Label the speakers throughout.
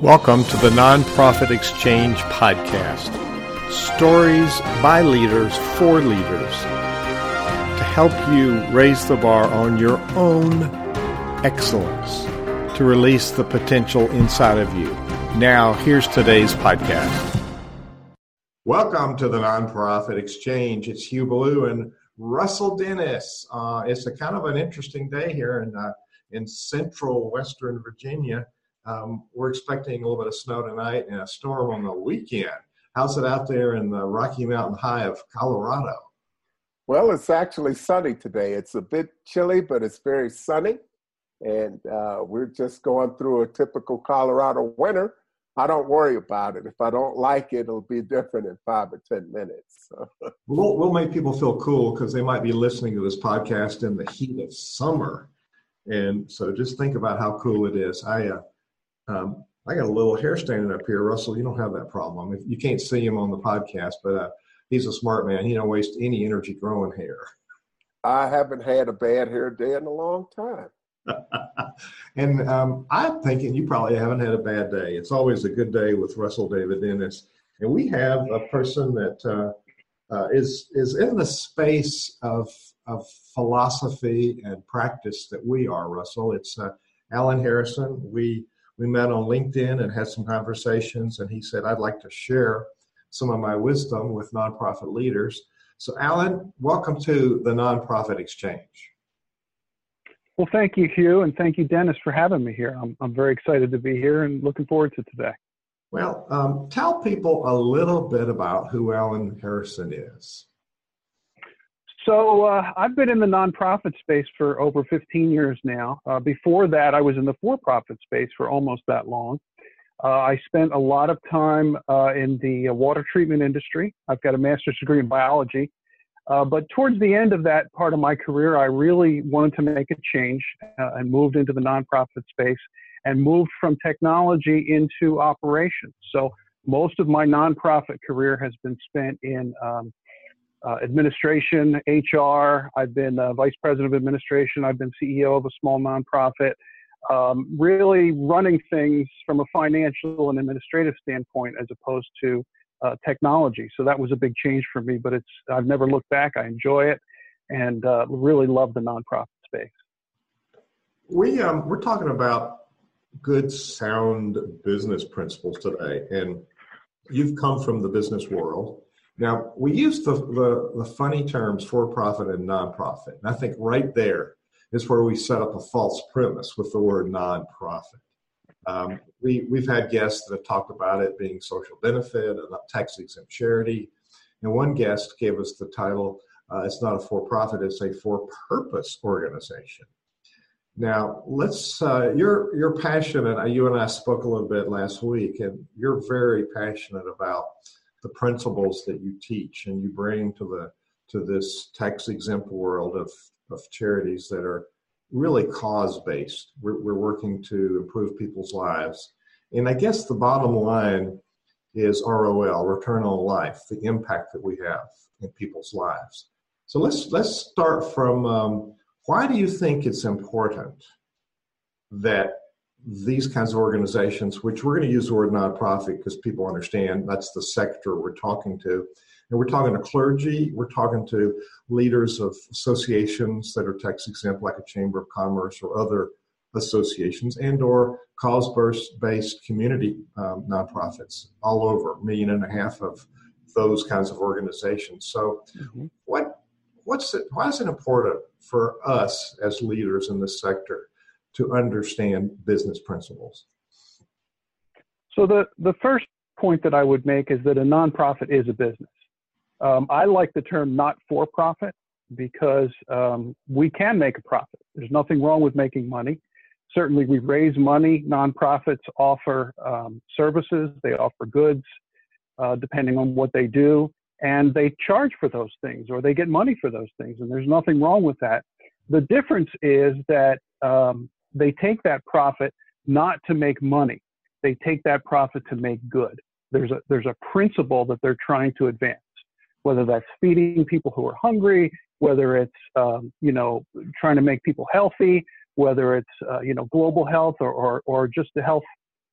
Speaker 1: Welcome to the Nonprofit Exchange Podcast. Stories by leaders for leaders to help you raise the bar on your own excellence, to release the potential inside of you. Now, here's today's podcast. Welcome to the Nonprofit Exchange. It's Hugh Ballou and Russell Dennis. Uh, it's a kind of an interesting day here in, uh, in central Western Virginia. Um, we're expecting a little bit of snow tonight and a storm on the weekend. How's it out there in the Rocky Mountain High of Colorado?
Speaker 2: Well, it's actually sunny today. It's a bit chilly, but it's very sunny. And uh, we're just going through a typical Colorado winter. I don't worry about it. If I don't like it, it'll be different in five or 10 minutes.
Speaker 1: we'll, we'll make people feel cool because they might be listening to this podcast in the heat of summer. And so just think about how cool it is. I, uh, um, I got a little hair standing up here, Russell. You don't have that problem. You can't see him on the podcast, but uh, he's a smart man. He don't waste any energy growing hair.
Speaker 2: I haven't had a bad hair day in a long time.
Speaker 1: and um, I'm thinking you probably haven't had a bad day. It's always a good day with Russell David Dennis, and we have a person that uh, uh, is is in the space of of philosophy and practice that we are. Russell, it's uh, Alan Harrison. We we met on LinkedIn and had some conversations, and he said, I'd like to share some of my wisdom with nonprofit leaders. So, Alan, welcome to the Nonprofit Exchange.
Speaker 3: Well, thank you, Hugh, and thank you, Dennis, for having me here. I'm, I'm very excited to be here and looking forward to today.
Speaker 1: Well, um, tell people a little bit about who Alan Harrison is.
Speaker 3: So uh, I've been in the nonprofit space for over 15 years now. Uh, before that, I was in the for-profit space for almost that long. Uh, I spent a lot of time uh, in the uh, water treatment industry. I've got a master's degree in biology. Uh, but towards the end of that part of my career, I really wanted to make a change and moved into the nonprofit space and moved from technology into operations. So most of my nonprofit career has been spent in um, uh, administration, HR. I've been uh, vice president of administration. I've been CEO of a small nonprofit. Um, really running things from a financial and administrative standpoint as opposed to uh, technology. So that was a big change for me, but it's I've never looked back. I enjoy it and uh, really love the nonprofit space.
Speaker 1: We um, we're talking about good sound business principles today, and you've come from the business world. Now, we use the, the, the funny terms for profit and nonprofit. And I think right there is where we set up a false premise with the word nonprofit. Um, we, we've had guests that have talked about it being social benefit, a tax exempt charity. And one guest gave us the title uh, it's not a for profit, it's a for purpose organization. Now, let's, uh, you're, you're passionate. You and I spoke a little bit last week, and you're very passionate about the principles that you teach and you bring to the to this tax exempt world of, of charities that are really cause based. We're, we're working to improve people's lives. And I guess the bottom line is ROL, return on life, the impact that we have in people's lives. So let's let's start from um, why do you think it's important that these kinds of organizations, which we're going to use the word nonprofit because people understand that's the sector we're talking to. And we're talking to clergy, we're talking to leaders of associations that are tax exempt, like a Chamber of Commerce or other associations, and or cause-based community um, nonprofits all over, a million and a half of those kinds of organizations. So, mm-hmm. what what's it? Why is it important for us as leaders in this sector to understand business principles?
Speaker 3: So the, the first point that I would make is that a nonprofit is a business. Um, I like the term not for profit because um, we can make a profit. There's nothing wrong with making money. Certainly, we raise money. Nonprofits offer um, services, they offer goods, uh, depending on what they do, and they charge for those things or they get money for those things, and there's nothing wrong with that. The difference is that um, they take that profit not to make money. They take that profit to make good. There's a, there's a principle that they're trying to advance, whether that's feeding people who are hungry, whether it's, um, you know, trying to make people healthy, whether it's, uh, you know, global health or, or, or just the health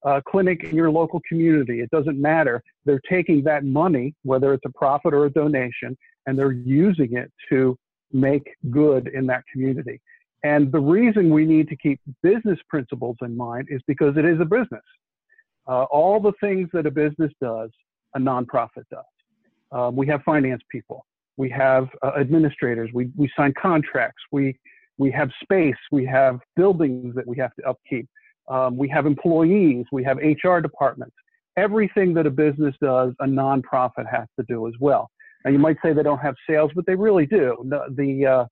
Speaker 3: uh, clinic in your local community. It doesn't matter. They're taking that money, whether it's a profit or a donation, and they're using it to make good in that community. And the reason we need to keep business principles in mind is because it is a business. Uh, all the things that a business does, a nonprofit does. Um, we have finance people. We have uh, administrators. We, we sign contracts. We, we have space. We have buildings that we have to upkeep. Um, we have employees. We have HR departments. Everything that a business does, a nonprofit has to do as well. Now, you might say they don't have sales, but they really do. The, the, uh,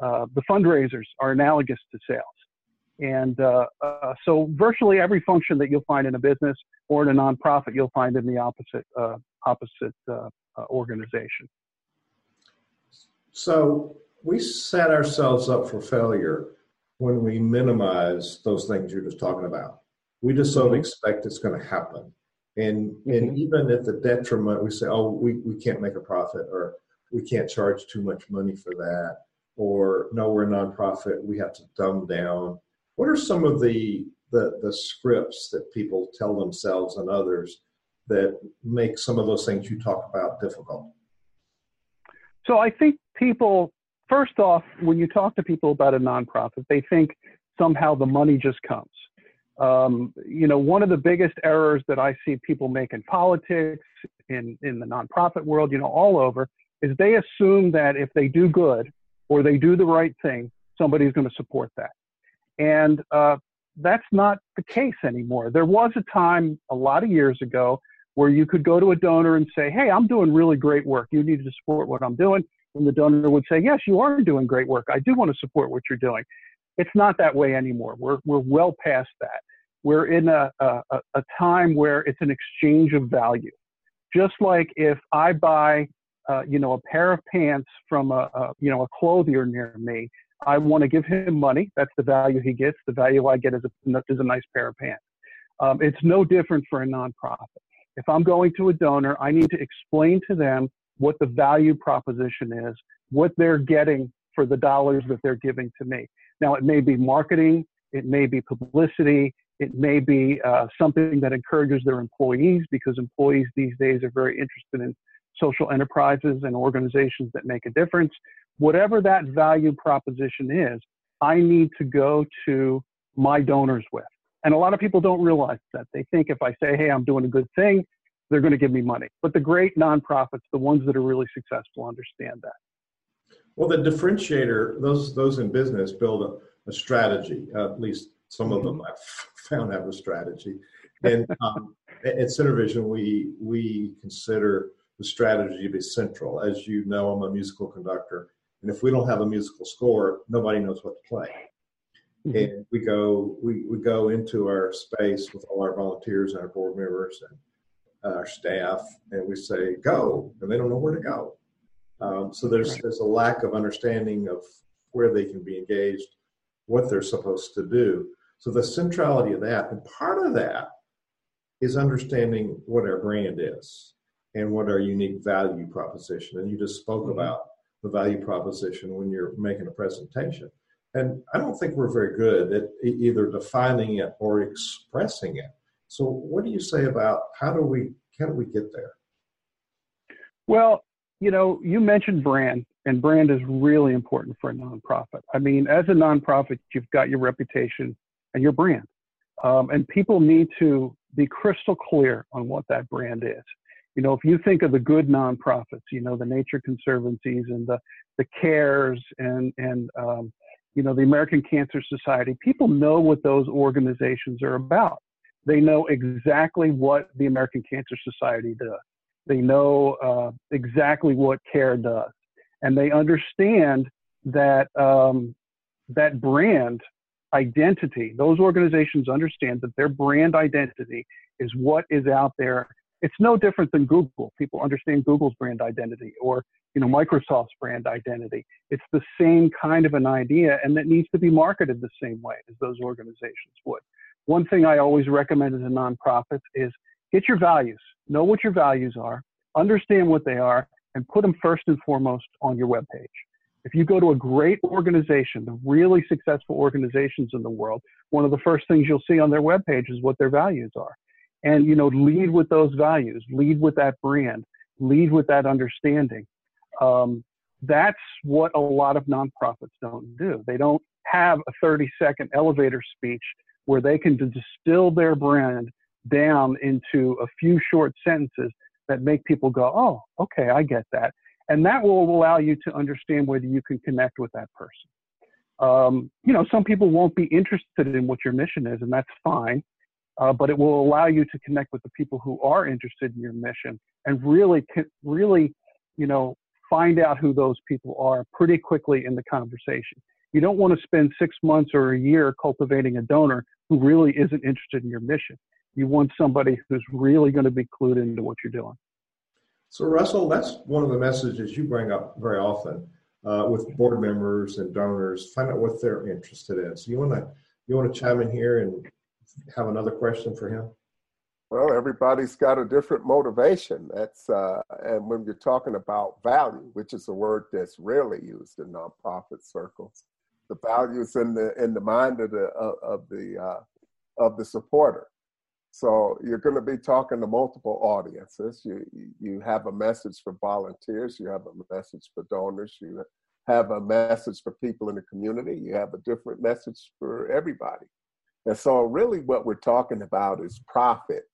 Speaker 3: uh, the fundraisers are analogous to sales. And uh, uh, so, virtually every function that you'll find in a business or in a nonprofit, you'll find in the opposite uh, opposite uh, organization.
Speaker 1: So, we set ourselves up for failure when we minimize those things you're just talking about. We just don't mm-hmm. expect it's going to happen. And, mm-hmm. and even at the detriment, we say, oh, we, we can't make a profit or we can't charge too much money for that. Or no, we're a nonprofit, we have to dumb down. What are some of the, the, the scripts that people tell themselves and others that make some of those things you talk about difficult?
Speaker 3: So I think people first off, when you talk to people about a nonprofit, they think somehow the money just comes. Um, you know, one of the biggest errors that I see people make in politics, in, in the nonprofit world, you know, all over, is they assume that if they do good or they do the right thing, somebody's going to support that. And uh, that's not the case anymore. There was a time a lot of years ago where you could go to a donor and say, Hey, I'm doing really great work. You need to support what I'm doing. And the donor would say, yes, you are doing great work. I do want to support what you're doing. It's not that way anymore. We're, we're well past that. We're in a, a, a time where it's an exchange of value. Just like if I buy, uh, you know, a pair of pants from a, a, you know, a clothier near me, I want to give him money. That's the value he gets. The value I get is a, is a nice pair of pants. Um, it's no different for a nonprofit. If I'm going to a donor, I need to explain to them what the value proposition is, what they're getting for the dollars that they're giving to me. Now, it may be marketing, it may be publicity, it may be uh, something that encourages their employees because employees these days are very interested in social enterprises and organizations that make a difference. Whatever that value proposition is, I need to go to my donors with. And a lot of people don't realize that. They think if I say, hey, I'm doing a good thing, they're going to give me money. But the great nonprofits, the ones that are really successful, understand that.
Speaker 1: Well, the differentiator, those those in business build a, a strategy. Uh, at least some of them mm-hmm. I've found have a strategy. And um, at SynerVision, we we consider the strategy to be central. As you know, I'm a musical conductor, and if we don't have a musical score, nobody knows what to play. Mm-hmm. And we go we, we go into our space with all our volunteers and our board members and our staff and we say go and they don't know where to go um, so there's there's a lack of understanding of where they can be engaged what they're supposed to do so the centrality of that and part of that is understanding what our brand is and what our unique value proposition and you just spoke mm-hmm. about the value proposition when you're making a presentation and i don't think we're very good at either defining it or expressing it so, what do you say about how do we how do we get there?
Speaker 3: Well, you know, you mentioned brand, and brand is really important for a nonprofit. I mean, as a nonprofit, you've got your reputation and your brand, um, and people need to be crystal clear on what that brand is. You know, if you think of the good nonprofits, you know, the Nature Conservancies and the the CARES and and um, you know the American Cancer Society, people know what those organizations are about. They know exactly what the American Cancer Society does. They know uh, exactly what CARE does, and they understand that um, that brand identity. Those organizations understand that their brand identity is what is out there. It's no different than Google. People understand Google's brand identity or you know Microsoft's brand identity. It's the same kind of an idea, and that needs to be marketed the same way as those organizations would one thing I always recommend as a nonprofit is get your values, know what your values are, understand what they are, and put them first and foremost on your webpage. If you go to a great organization, the really successful organizations in the world, one of the first things you'll see on their webpage is what their values are. And, you know, lead with those values, lead with that brand, lead with that understanding. Um, that's what a lot of nonprofits don't do. They don't have a 30 second elevator speech where they can distill their brand down into a few short sentences that make people go, oh, okay, I get that. And that will allow you to understand whether you can connect with that person. Um, you know, some people won't be interested in what your mission is, and that's fine. Uh, but it will allow you to connect with the people who are interested in your mission and really, really, you know, find out who those people are pretty quickly in the conversation. You don't want to spend six months or a year cultivating a donor who really isn't interested in your mission. You want somebody who's really going to be clued into what you're doing.
Speaker 1: So, Russell, that's one of the messages you bring up very often uh, with board members and donors. Find out what they're interested in. So, you want to you want to chime in here and have another question for him?
Speaker 2: Well, everybody's got a different motivation. That's uh, and when you're talking about value, which is a word that's rarely used in nonprofit circles, the values in the in the mind of the of the uh, of the supporter. So you're going to be talking to multiple audiences. You you have a message for volunteers. You have a message for donors. You have a message for people in the community. You have a different message for everybody. And so, really, what we're talking about is profit.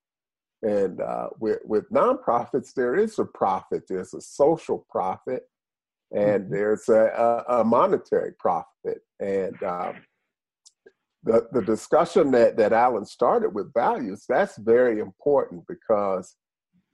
Speaker 2: And uh, with, with nonprofits, there is a profit. There's a social profit, and mm-hmm. there's a, a, monetary profit. And um, the the discussion that that Alan started with values that's very important because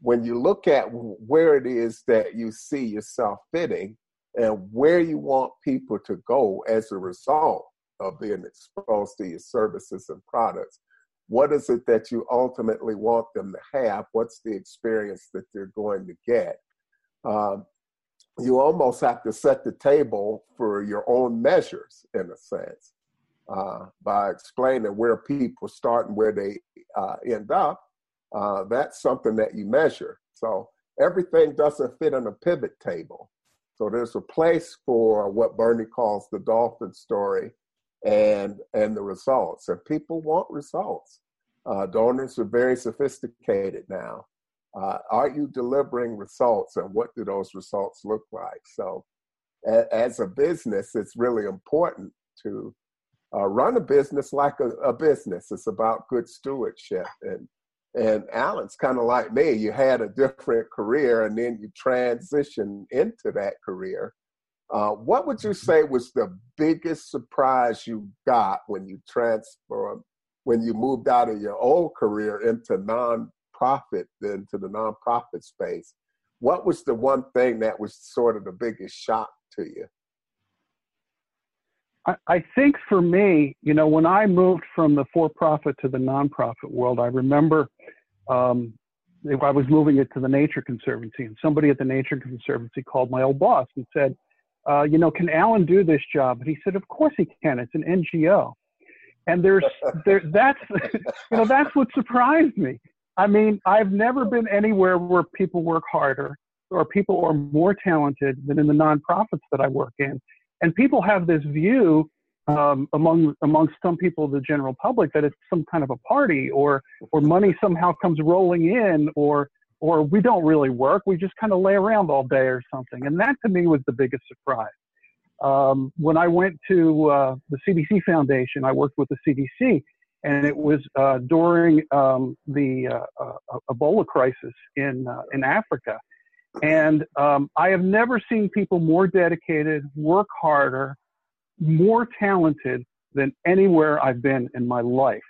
Speaker 2: when you look at where it is that you see yourself fitting and where you want people to go as a result of being exposed to your services and products. What is it that you ultimately want them to have? What's the experience that they're going to get? Um, you almost have to set the table for your own measures, in a sense, uh, by explaining where people start and where they uh, end up. Uh, that's something that you measure. So everything doesn't fit on a pivot table. So there's a place for what Bernie calls the dolphin story and and the results. And people want results. Uh, donors are very sophisticated now. Uh, are you delivering results, and what do those results look like? So, a, as a business, it's really important to uh, run a business like a, a, business. It's about good stewardship. And and Alan's kind of like me. You had a different career, and then you transition into that career. Uh, what would you say was the biggest surprise you got when you transferred, when you moved out of your old career into nonprofit, into the nonprofit space? What was the one thing that was sort of the biggest shock to you?
Speaker 3: I, I think for me, you know, when I moved from the for-profit to the nonprofit world, I remember um, I was moving it to the Nature Conservancy, and somebody at the Nature Conservancy called my old boss and said, uh, you know, can Alan do this job? And he said, of course he can. It's an NGO. And there's, there, that's, you know, that's what surprised me. I mean, I've never been anywhere where people work harder or people are more talented than in the nonprofits that I work in. And people have this view um, among amongst some people, the general public, that it's some kind of a party or or money somehow comes rolling in or or we don't really work. We just kind of lay around all day or something. And that to me was the biggest surprise. Um, when I went to uh, the CDC Foundation, I worked with the CDC, and it was uh, during um, the uh, uh Ebola crisis in uh, in Africa. And um, I have never seen people more dedicated, work harder, more talented than anywhere I've been in my life.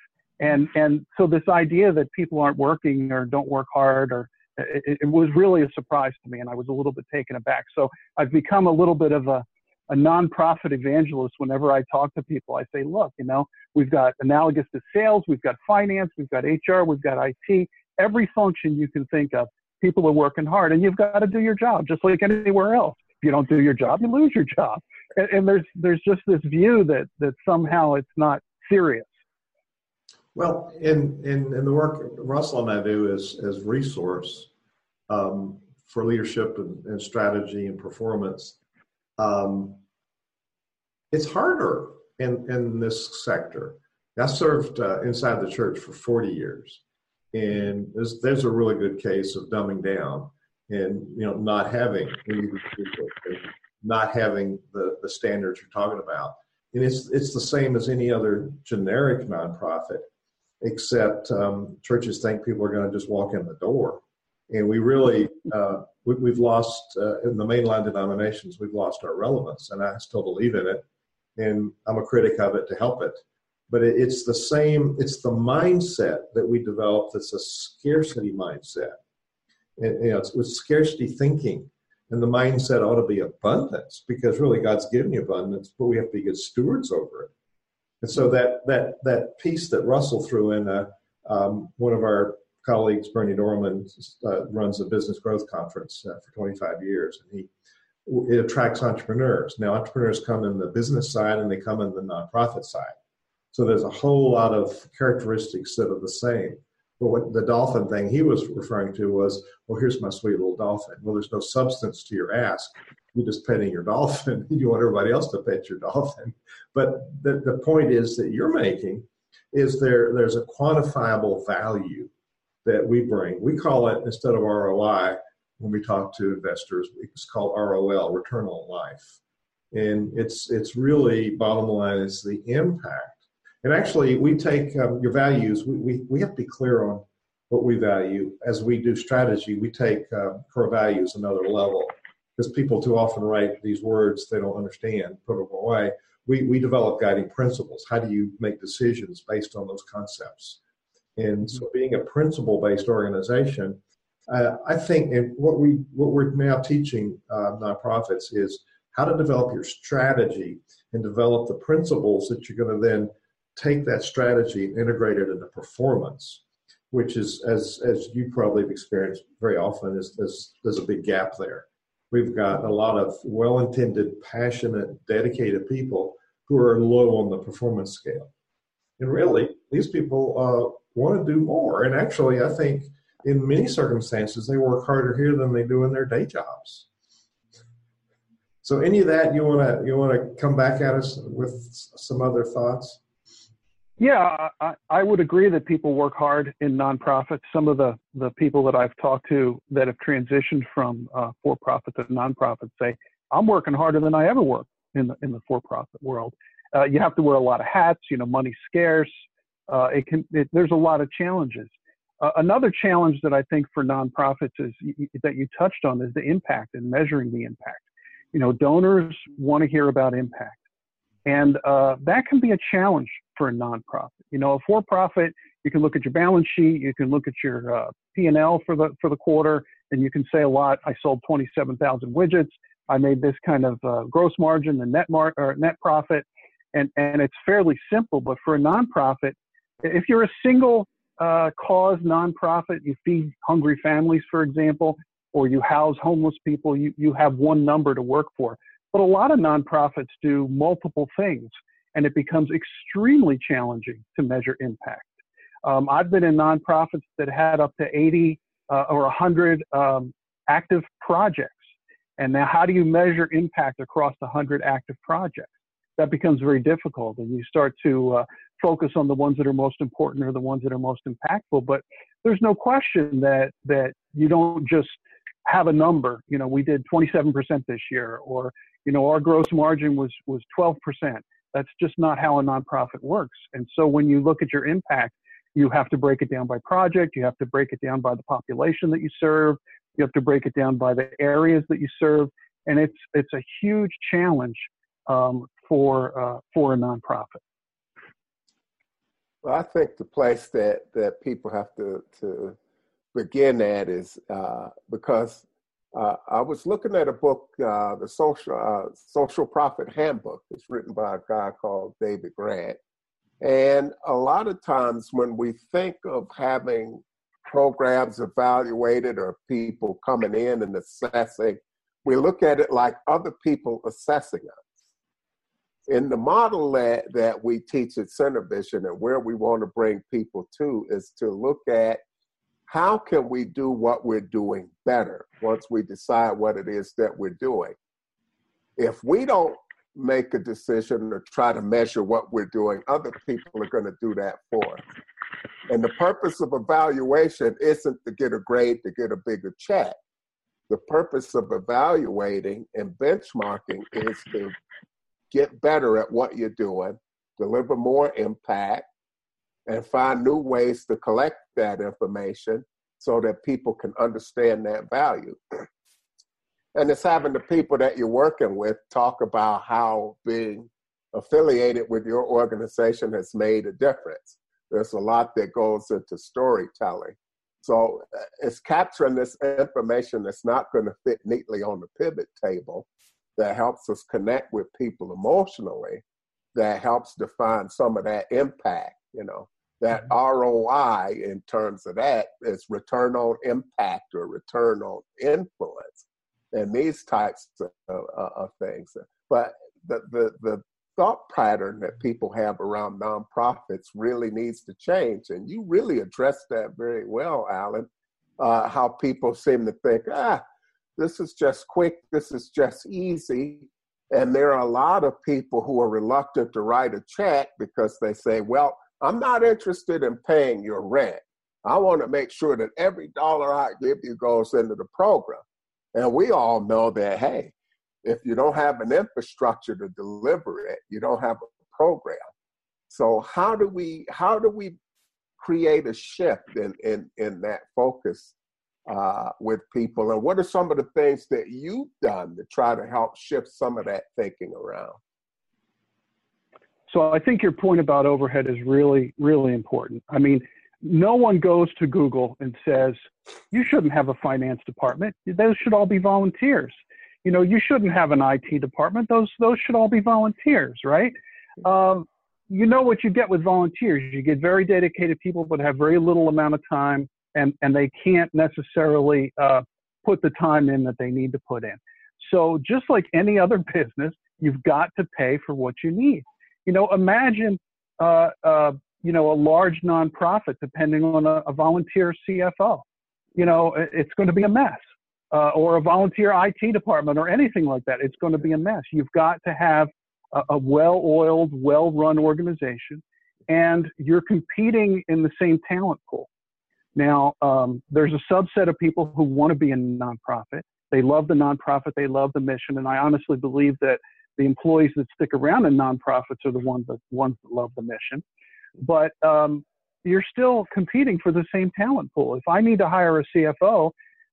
Speaker 3: And and so this idea that people aren't working or don't work hard or it, it, was really a surprise to me, and I was a little bit taken aback. So I've become a little bit of a, a nonprofit evangelist. Whenever I talk to people, I say, look, you know, we've got analogous to sales, we've got finance, we've got HR, we've got IT, every function you can think of. People are working hard, and you've got to do your job just like anywhere else. If you don't do your job, you lose your job. And, and there's there's just this view that that somehow it's not serious.
Speaker 1: Well, in, in, the work Russell and I do as, as resource um, for leadership and, and, strategy and performance, um, it's harder in, in this sector. I served uh, inside the church for 40 years, and there's, there's a really good case of dumbing down and you know not having not having the, the standards you're talking about. And it's it's the same as any other generic nonprofit, except um, churches think people are going to just walk in the door, and we really uh, we, have lost uh, in the mainline denominations we've lost our relevance, and I still believe in it, and I'm a critic of it to help it. But it, it's the same. It's the mindset that we developed. That's a scarcity mindset and, you know, it's with scarcity thinking. And the mindset ought to be abundance because really God's given you abundance, but we have to be good stewards over it. And so that that that piece that Russell threw in, uh, um, one of our colleagues, Bernie Dohrmann, uh, runs a business growth conference uh, for 25 years, and he it attracts entrepreneurs. Now, entrepreneurs come in the business side and they come in the nonprofit side. So there's a whole lot of characteristics that are the same. But what the dolphin thing he was referring to was, well, here's my sweet little dolphin. Well, there's no substance to your ask. You're just petting your dolphin. you want everybody else to pet your dolphin. But the, the point is that you're making is there there's a quantifiable value that we bring. We call it instead of ROI when we talk to investors, it's called ROL, return on life. And it's it's really bottom line is the impact and actually, we take um, your values, we, we, we have to be clear on what we value. As we do strategy, we take uh, core values another level because people too often write these words they don't understand, put them away. We, we develop guiding principles. How do you make decisions based on those concepts? And so, being a principle based organization, uh, I think and what we what we're now teaching uh, nonprofits is how to develop your strategy and develop the principles that you're going to then take that strategy and integrate it into performance, which is, as, as you probably have experienced very often, is, is there's a big gap there. We've got a lot of well intended, passionate, dedicated people who are low on the performance scale. And really, these people uh, want to do more. And actually, I think in many circumstances, they work harder here than they do in their day jobs. So, any of that you want to you want to come back at us with some other thoughts?
Speaker 3: Yeah, I, I, would agree that people work hard in nonprofits. Some of the, the people that I've talked to that have transitioned from uh, for-profit to nonprofit say, I'm working harder than I ever worked in the, in the for-profit world. Uh, you have to wear a lot of hats, you know, money's scarce. Uh, it can, it, there's a lot of challenges. Uh, another challenge that I think for nonprofits is that you touched on is the impact and measuring the impact. You know, donors want to hear about impact. And uh, that can be a challenge for a nonprofit. You know, a for-profit, you can look at your balance sheet, you can look at your uh, P&L for the for the quarter, and you can say a lot. I sold 27,000 widgets. I made this kind of uh, gross margin and net mar- or net profit, and and it's fairly simple. But for a nonprofit, if you're a single uh, cause nonprofit, you feed hungry families, for example, or you house homeless people, you you have one number to work for. But a lot of nonprofits do multiple things, and it becomes extremely challenging to measure impact. Um, I've been in nonprofits that had up to 80 uh, or 100 um, active projects. And now, how do you measure impact across 100 active projects? That becomes very difficult, and you start to uh, focus on the ones that are most important or the ones that are most impactful. But there's no question that that you don't just have a number. You know, we did 27% this year, or you know, our gross margin was was 12%. That's just not how a nonprofit works. And so when you look at your impact, you have to break it down by project, you have to break it down by the population that you serve, you have to break it down by the areas that you serve, and it's it's a huge challenge um, for uh, for a nonprofit.
Speaker 2: Well, I think the place that that people have to to begin at is uh, because uh, I was looking at a book, uh, the social uh, social profit handbook. It's written by a guy called David Grant. And a lot of times when we think of having programs evaluated or people coming in and assessing, we look at it like other people assessing us. In the model that, that we teach at SynerVision and where we want to bring people to is to look at how can we do what we're doing better once we decide what it is that we're doing? If we don't make a decision or try to measure what we're doing. Other people are going to do that for us. And the purpose of evaluation isn't to get a grade to get a bigger check. The purpose of evaluating and benchmarking is to get better at what you're doing, deliver more impact, and find new ways to collect that information so that people can understand that value. And it's having the people that you're working with talk about how being affiliated with your organization has made a difference. There's a lot that goes into storytelling. So uh, it's capturing this information that's not going to fit neatly on the pivot table that helps us connect with people emotionally, that helps define some of that impact, you know. That mm-hmm. ROI in terms of that is return on impact or return on influence and these types of, of things. But the, the, the thought pattern that people have around nonprofits really needs to change. And you really addressed that very well, Alan, uh, how people seem to think, ah, this is just quick, this is just easy. And there are a lot of people who are reluctant to write a check because they say, well, I'm not interested in paying your rent. I want to make sure that every dollar I give you goes into the program. And we all know that, hey, if you don't have an infrastructure to deliver it, you don't have a program. So how do we how do we create a shift in in, in that focus uh, with people? And what are some of the things that you've done to try to help shift some of that thinking around?
Speaker 3: So I think your point about overhead is really, really important. I mean, no one goes to Google and says, you shouldn't have a finance department. Those should all be volunteers. You know, you shouldn't have an IT department. Those, those should all be volunteers, right? Um, you know what you get with volunteers. You get very dedicated people, but have very little amount of time, and, and they can't necessarily uh, put the time in that they need to put in. So just like any other business, you've got to pay for what you need. You know, imagine uh, uh, you know, a large nonprofit depending on a, a volunteer CFO. You know, it's going to be a mess. Uh, or a volunteer IT department or anything like that. It's going to be a mess. You've got to have a, a well-oiled, well-run organization, and you're competing in the same talent pool. Now, um, there's a subset of people who want to be in a nonprofit. They love the nonprofit, they love the mission, and I honestly believe that the employees that stick around in nonprofits are the ones that ones that love the mission but um, you're still competing for the same talent pool. If I need to hire a CFO,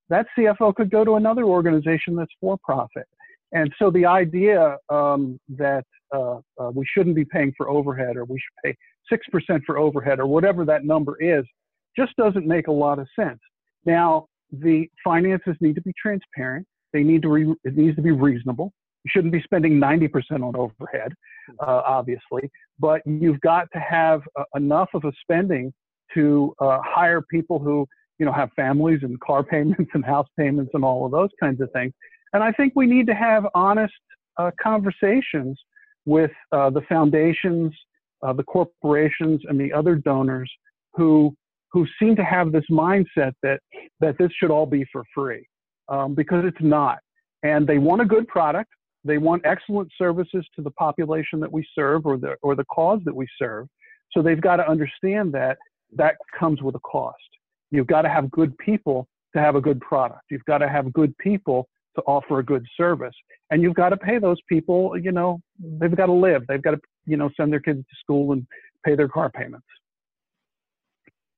Speaker 3: that CFO could go to another organization that's for profit. And so the idea um, that uh, uh, we shouldn't be paying for overhead or we should pay 6% for overhead or whatever that number is just doesn't make a lot of sense. Now, the finances need to be transparent. They need to re- it needs to be reasonable. You shouldn't be spending 90% on overhead, uh, obviously, but you've got to have uh, enough of a spending to uh, hire people who, you know, have families and car payments and house payments and all of those kinds of things. And I think we need to have honest uh, conversations with uh, the foundations, uh, the corporations, and the other donors who who seem to have this mindset that that this should all be for free, um, because it's not. And they want a good product. They want excellent services to the population that we serve or the, or the cause that we serve. So they've got to understand that that comes with a cost. You've got to have good people to have a good product. You've got to have good people to offer a good service. And you've got to pay those people, you know, they've got to live. They've got to, you know, send their kids to school and pay their car payments.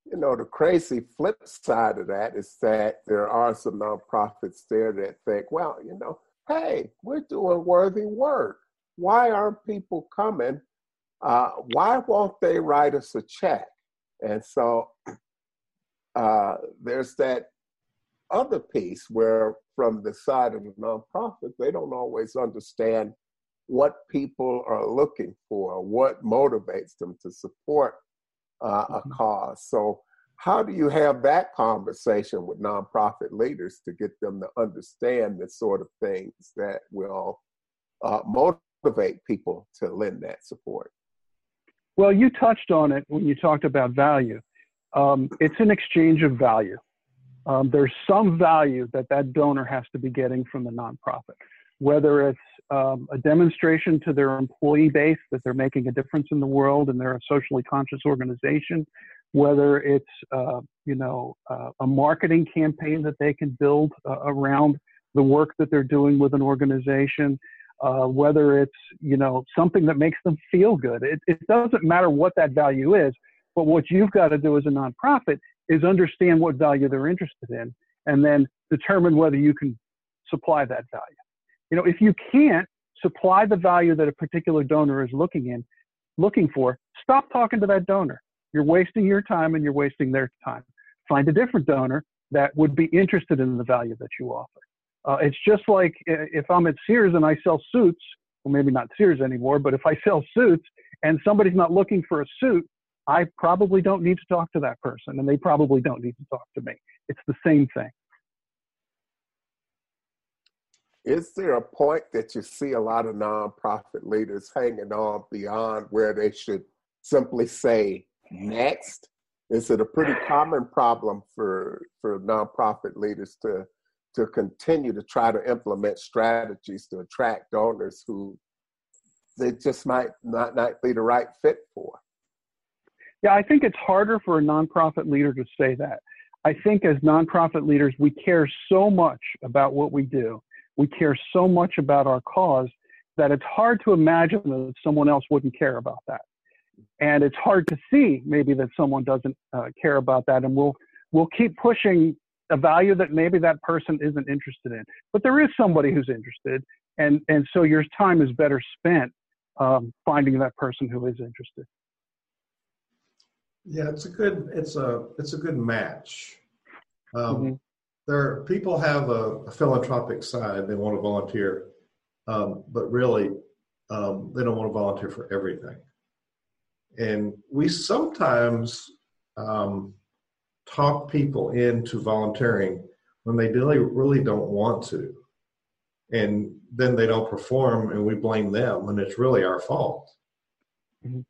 Speaker 2: You know, the crazy flip side of that is that there are some nonprofits there that think, well, you know, hey, we're doing worthy work. Why aren't people coming? Uh, why won't they write us a check? And so uh, there's that other piece where, from the side of the nonprofit, they don't always understand what people are looking for, what motivates them to support uh, a mm-hmm. cause. So how do you have that conversation with nonprofit leaders to get them to understand the sort of things that will uh, motivate people to lend that support?
Speaker 3: Well, you touched on it when you talked about value. Um, it's an exchange of value. Um, there's some value that that donor has to be getting from the nonprofit, whether it's um, a demonstration to their employee base that they're making a difference in the world and they're a socially conscious organization, whether it's uh, you know uh, a marketing campaign that they can build uh, around the work that they're doing with an organization, uh, whether it's you know something that makes them feel good. It, it doesn't matter what that value is, but what you've got to do as a nonprofit is understand what value they're interested in, and then determine whether you can supply that value. You know, if you can't supply the value that a particular donor is looking in, looking for, stop talking to that donor. You're wasting your time and you're wasting their time. Find a different donor that would be interested in the value that you offer. Uh, it's just like if I'm at Sears and I sell suits, well, maybe not Sears anymore, but if I sell suits and somebody's not looking for a suit, I probably don't need to talk to that person and they probably don't need to talk to me. It's the same thing.
Speaker 2: Is there a point that you see a lot of nonprofit leaders hanging on beyond where they should simply say next? Is it a pretty common problem for for nonprofit leaders to to continue to try to implement strategies to attract donors who they just might not, not be the right fit for?
Speaker 3: Yeah, I think it's harder for a nonprofit leader to say that. I think as nonprofit leaders, we care so much about what we do we care so much about our cause that it's hard to imagine that someone else wouldn't care about that. And it's hard to see maybe that someone doesn't uh, care about that. And we'll, we'll keep pushing a value that maybe that person isn't interested in. But there is somebody who's interested. And, and so your time is better spent um, finding that person who is interested.
Speaker 1: Yeah, it's a good it's a it's a good match. Um, mm-hmm there people have a, a, philanthropic side. They want to volunteer, um, but really um, they don't want to volunteer for everything. And we sometimes um, talk people into volunteering when they really really don't want to, and then they don't perform, and we blame them, and it's really our fault. Mm-hmm.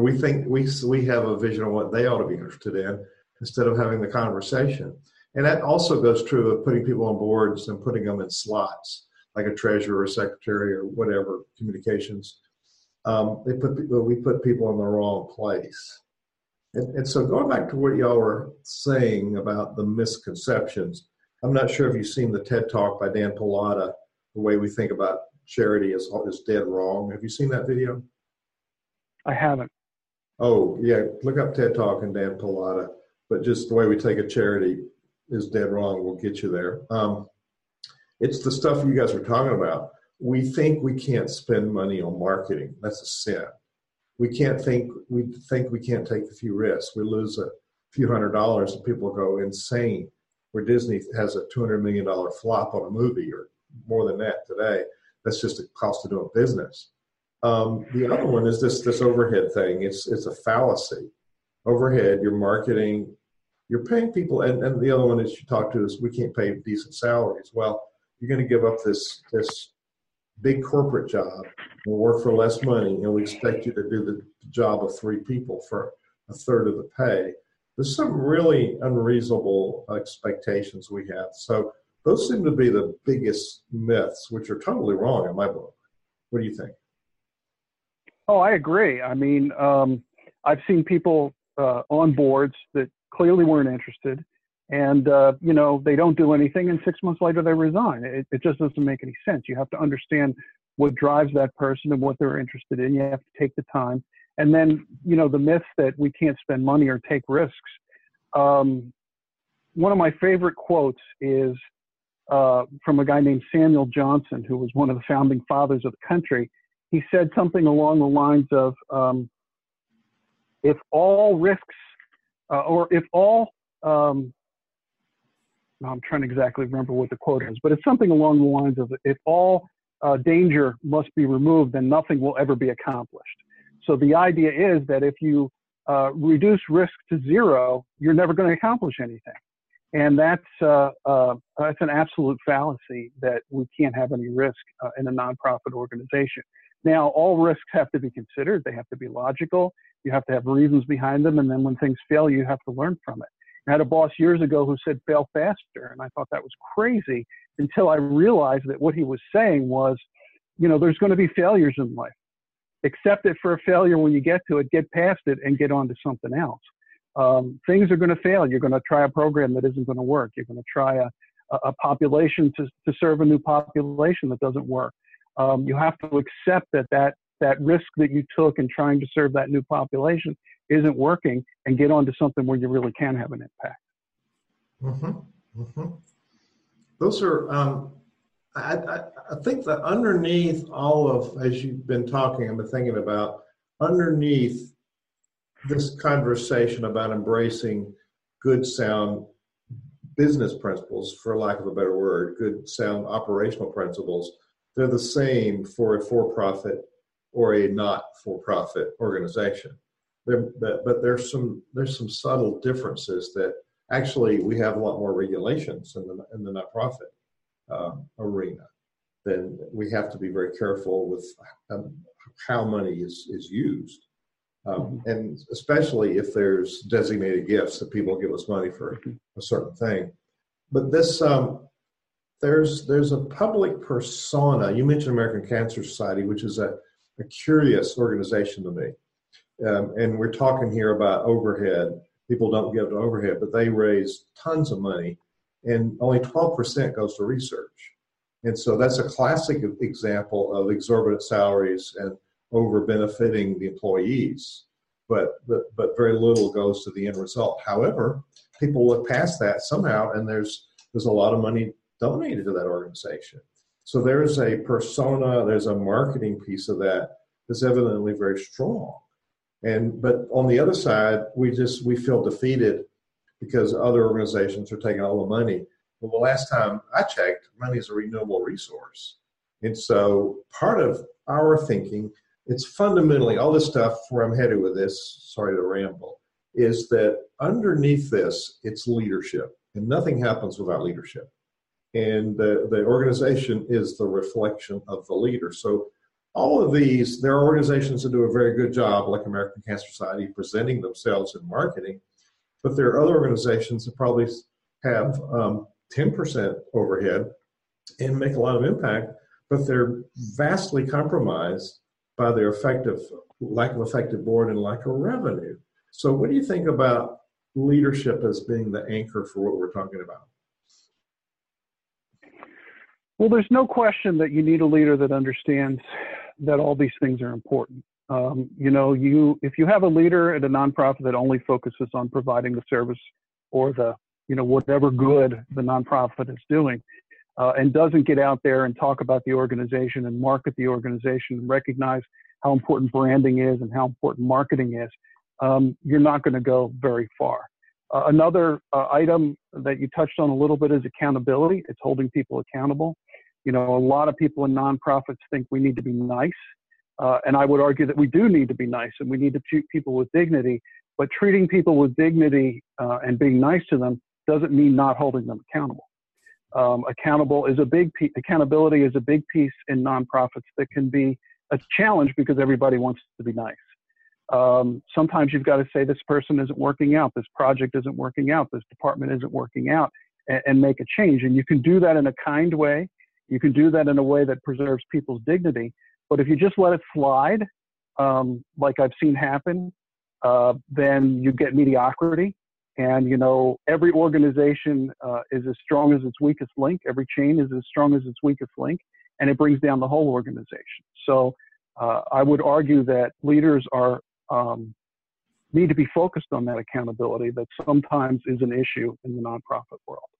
Speaker 1: We think we we have a vision of what they ought to be interested in instead of having the conversation. And that also goes true of putting people on boards and putting them in slots, like a treasurer or secretary or whatever communications. Um, they put we put people in the wrong place. And, and, so going back to what y'all were saying about the misconceptions, I'm not sure if you've seen the TED Talk by Dan Pallotta, the way we think about charity is is dead wrong. Have you seen that video?
Speaker 3: I haven't.
Speaker 1: Oh yeah, look up TED Talk and Dan Pallotta. But just the way we take a charity is dead wrong. We'll get you there. Um, it's the stuff you guys were talking about. We think we can't spend money on marketing. That's a sin. We can't think we think we can't take a few risks. We lose a few hundred dollars and people go insane. Where Disney has a two hundred million dollar flop on a movie or more than that today. That's just a cost of doing business. Um, the other one is this this overhead thing. It's it's a fallacy. Overhead, you're marketing you're paying people, and, and the other one is you talk to is we can't pay decent salaries. Well, you're going to give up this this big corporate job and work for less money, and we expect you to do the job of three people for a third of the pay. There's some really unreasonable expectations we have. So those seem to be the biggest myths, which are totally wrong in my book. What do you think?
Speaker 3: Oh, I agree. I mean, um, I've seen people uh, on boards that clearly weren't interested and uh, you know they don't do anything and six months later they resign. It, it, just doesn't make any sense. You have to understand what drives that person and what they're interested in. You have to take the time. And then you know the myth that we can't spend money or take risks um, one of my favorite quotes is uh, from a guy named samuel johnson who was one of the founding fathers of the country. He said something along the lines of um, if all risks uh, or if all, um, I'm trying to exactly remember what the quote is, but it's something along the lines of if all uh, danger must be removed, then nothing will ever be accomplished. So the idea is that if you uh, reduce risk to zero, you're never going to accomplish anything. And that's, uh, uh, that's an absolute fallacy that we can't have any risk uh, in a nonprofit organization. Now, all risks have to be considered. They have to be logical. You have to have reasons behind them. And then when things fail, you have to learn from it. I had a boss years ago who said fail faster. And I thought that was crazy until I realized that what he was saying was you know, there's going to be failures in life. Accept it for a failure when you get to it, get past it, and get on to something else. Um, things are going to fail. You're going to try a program that isn't going to work. You're going to try a, a population to, to serve a new population that doesn't work. Um, you have to accept that, that that risk that you took in trying to serve that new population isn't working and get on to something where you really can have an impact.
Speaker 1: Mm-hmm. Mm-hmm. Those are, um, I, I, I, think that underneath all of, as you've been talking, I've been thinking about underneath this conversation about embracing good, sound business principles, for lack of a better word, good, sound operational principles, they're the same for a for profit or a not for profit organization. There, but, but there's some there's some subtle differences that actually we have a lot more regulations in the in the nonprofit uh, arena. Then we have to be very careful with um, how money is is used, um, mm-hmm. and especially if there's designated gifts that people give us money for mm-hmm. a certain thing. But this um, there's there's a public persona. You mentioned American Cancer Society, which is a, a curious organization to me. Um, and we're talking here about overhead. People don't give to overhead, but they raise tons of money, and only 12% goes to research. And so that's a classic example of exorbitant salaries and over benefiting the employees, but, but, but very little goes to the end result. However, people look past that somehow, and there's, there's a lot of money donated to that organization. So there's a persona, there's a marketing piece of that that's evidently very strong. And but on the other side, we just we feel defeated because other organizations are taking all the money. Well, the last time I checked, money is a renewable resource. And so part of our thinking, it's fundamentally all this stuff where I'm headed with this, sorry to ramble, is that underneath this, it's leadership. And nothing happens without leadership. And the, the organization is the reflection of the leader. So all of these, there are organizations that do a very good job, like American Cancer Society, presenting themselves in marketing, but there are other organizations that probably have um, 10% overhead and make a lot of impact, but they're vastly compromised by their effective lack of effective board and lack of revenue. So, what do you think about leadership as being the anchor for what we're talking about?
Speaker 3: Well, there's no question that you need a leader that understands that all these things are important. Um, you know, you if you have a leader at a nonprofit that only focuses on providing the service or the you know whatever good the nonprofit is doing, uh, and doesn't get out there and talk about the organization and market the organization and recognize how important branding is and how important marketing is, um, you're not going to go very far. Uh, another uh, item that you touched on a little bit is accountability. It's holding people accountable. You know, a lot of people in nonprofits think we need to be nice. Uh, and I would argue that we do need to be nice and we need to treat people with dignity. But treating people with dignity uh, and being nice to them doesn't mean not holding them accountable. Um, accountable is a big accountability is a big piece in nonprofits that can be a challenge because everybody wants to be nice. Um, sometimes you've got to say this person isn't working out, this project isn't working out, this department isn't working out, and, and make a change. And you can do that in a kind way you can do that in a way that preserves people's dignity. But if you just let it slide, um, like I've seen happen, uh, then you get mediocrity. And you know, every organization uh, is as strong as its weakest link. Every chain is as strong as its weakest link, and it brings down the whole organization. So uh, I would argue that leaders are um, need to be focused on that accountability that sometimes is an issue in the nonprofit world.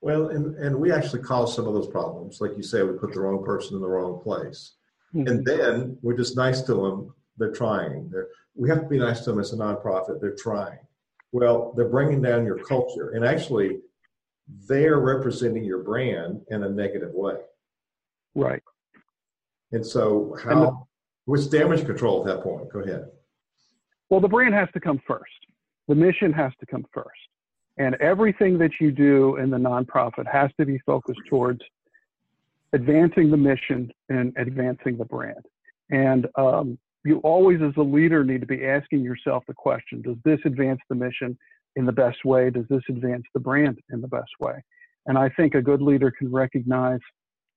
Speaker 1: Well, and, and we actually cause some of those problems. Like you say, we put the wrong person in the wrong place. Mm-hmm. And then we're just nice to them. They're trying. They're, we have to be nice to them as a nonprofit. They're trying. Well, they're bringing down your culture. And actually, they're representing your brand in a negative way.
Speaker 3: Right.
Speaker 1: And so, how, and the, what's damage control at that point? Go ahead.
Speaker 3: Well, the brand has to come first, the mission has to come first. And everything that you do in the nonprofit has to be focused towards advancing the mission and advancing the brand. And um, you always, as a leader, need to be asking yourself the question Does this advance the mission in the best way? Does this advance the brand in the best way? And I think a good leader can recognize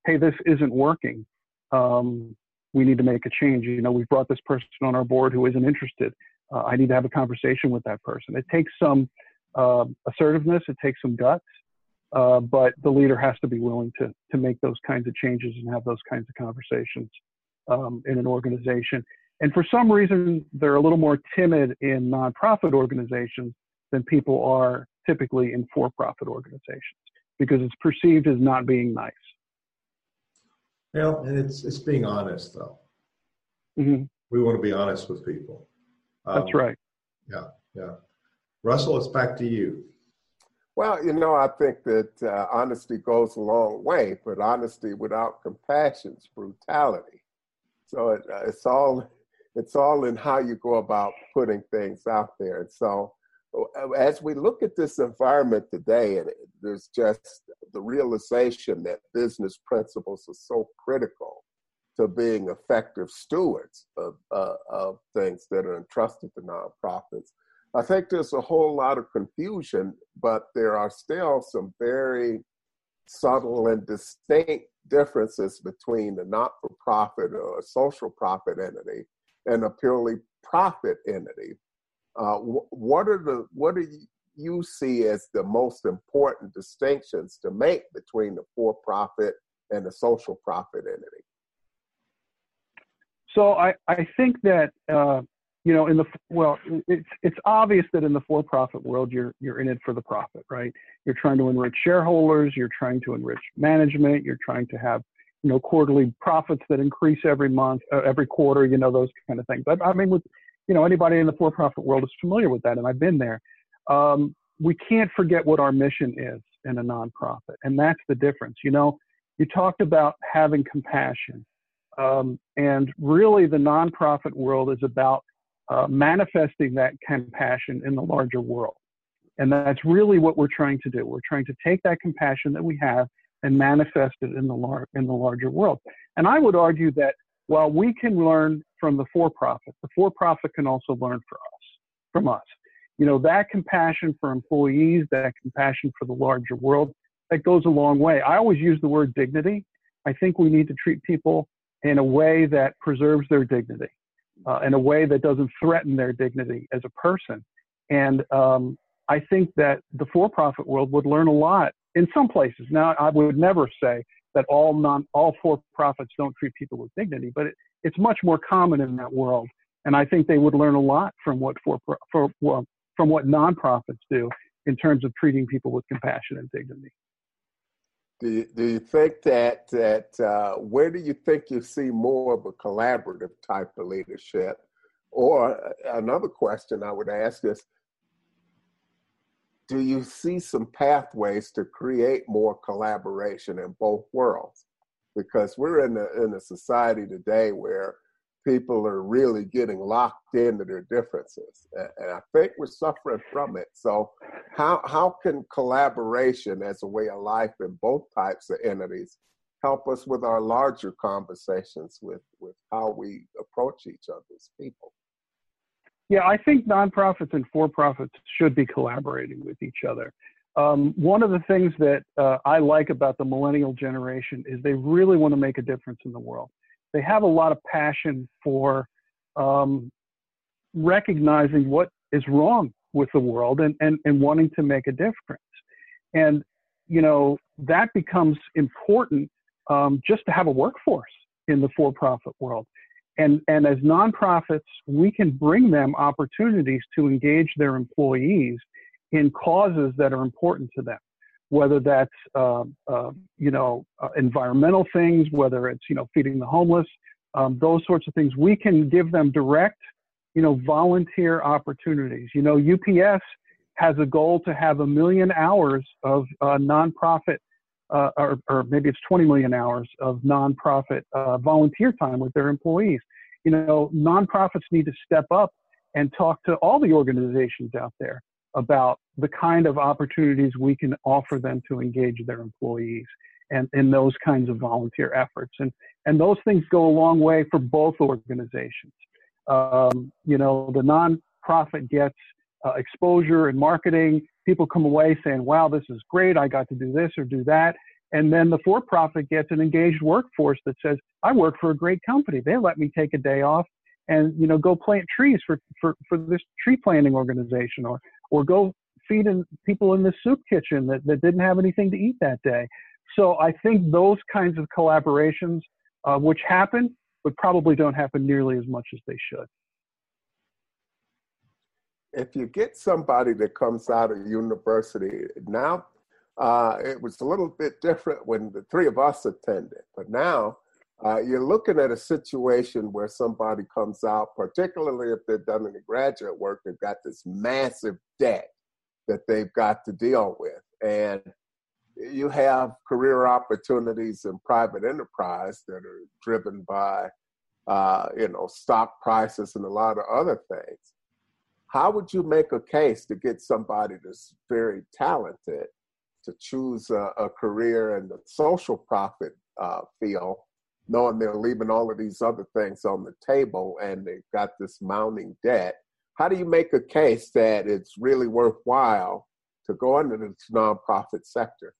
Speaker 3: hey, this isn't working. um, we need to make a change. You know, we've brought this person on our board who isn't interested. Uh, I need to have a conversation with that person. It takes some uh, assertiveness, it takes some guts, uh, but the leader has to be willing to to make those kinds of changes and have those kinds of conversations um, in an organization. And for some reason, they're a little more timid in nonprofit organizations than people are typically in for-profit organizations because it's perceived as not being nice.
Speaker 1: Well, and it's it's being honest though. Mm-hmm. We want to be honest with people.
Speaker 3: Um, That's right.
Speaker 1: Yeah, yeah. Russell, it's back to you.
Speaker 2: Well, you know, I think that uh, honesty goes a long way, but honesty without compassion is brutality. So it, uh, it's all it's all in how you go about putting things out there. And so, uh, as we look at this environment today, and there's just the realization that business principles are so critical to being effective stewards of, uh, of things that are entrusted to nonprofits. I think there's a whole lot of confusion, but there are still some very subtle and distinct differences between the not for profit or a social profit entity and a purely profit entity. Uh, what are the what do you see as the most important distinctions to make between the for profit and the social profit entity?
Speaker 3: So I, I think that uh, you know in the well it's it's obvious that in the for-profit world you're you're in it for the profit right? You're trying to enrich shareholders you're trying to enrich management you're trying to have you know quarterly profits that increase every month uh, every quarter you know those kind of things. But I mean with you know anybody in the for-profit world is familiar with that and I've been there. Um, we can't forget what our mission is in a nonprofit and that's the difference. You know you talked about having compassion. Um, and really, the nonprofit world is about uh, manifesting that compassion in the larger world. And that's really what we're trying to do. We're trying to take that compassion that we have and manifest it in the, lar- in the larger world. And I would argue that while we can learn from the for profit, the for profit can also learn for us, from us. You know, that compassion for employees, that compassion for the larger world, that goes a long way. I always use the word dignity. I think we need to treat people in a way that preserves their dignity, uh, in a way that doesn't threaten their dignity as a person. And um, I think that the for-profit world would learn a lot in some places. Now, I would never say that all non all for-profits don't treat people with dignity, but it, it's much more common in that world. And I think they would learn a lot from what for, for from what nonprofits do in terms of treating people with compassion and dignity.
Speaker 2: Do you, do you think that that uh, where do you think you see more of a collaborative type of leadership? Or uh, another question I would ask is, do you see some pathways to create more collaboration in both worlds? Because we're in a, in a society today where people are really getting locked into their differences. And I think we're suffering from it. So, how, how can collaboration as a way of life in both types of entities help us with our larger conversations with, with how we approach each other's people?
Speaker 3: Yeah, I think nonprofits and for profits should be collaborating with each other. Um, one of the things that uh, I like about the millennial generation is they really want to make a difference in the world they have a lot of passion for um, recognizing what is wrong with the world and, and, and wanting to make a difference. And, you know, that becomes important um, just to have a workforce in the for profit world. And, and as nonprofits, we can bring them opportunities to engage their employees in causes that are important to them whether that's uh, uh, you know uh, environmental things, whether it's you know feeding the homeless, um, those sorts of things. We can give them direct, you know, volunteer opportunities. You know, UPS has a goal to have a million hours of uh, nonprofit, uh, or, or, maybe it's 20 million hours of nonprofit uh, volunteer time with their employees. You know, nonprofits need to step up and talk to all the organizations out there about the kind of opportunities we can offer them to engage their employees and in those kinds of volunteer efforts. And, and those things go a long way for both organizations. Um, you know, the nonprofit gets uh, exposure and marketing. People come away saying, wow, this is great. I got to do this or do that. And then the for-profit gets an engaged workforce that says, I work for a great company. They let me take a day off and, you know, go plant trees for, for, for this tree planting organization or, or go feed people in the soup kitchen that, that didn't have anything to eat that day. So I think those kinds of collaborations, uh, which happen, but probably don't happen nearly as much as they should.
Speaker 2: If you get somebody that comes out of university now, uh, it was a little bit different when the three of us attended, but now uh, you're looking at a situation where somebody comes out, particularly if they've done any graduate work, they've got this massive debt that they've got to deal with. And you have career opportunities in private enterprise that are driven by, uh, you know, stock prices and a lot of other things. How would you make a case to get somebody that's very talented to choose a, a career in the social profit uh, field, knowing they're leaving all of these other things on the table and they've got this mounting debt? How do you make a case that it's really worthwhile to go into this nonprofit sector?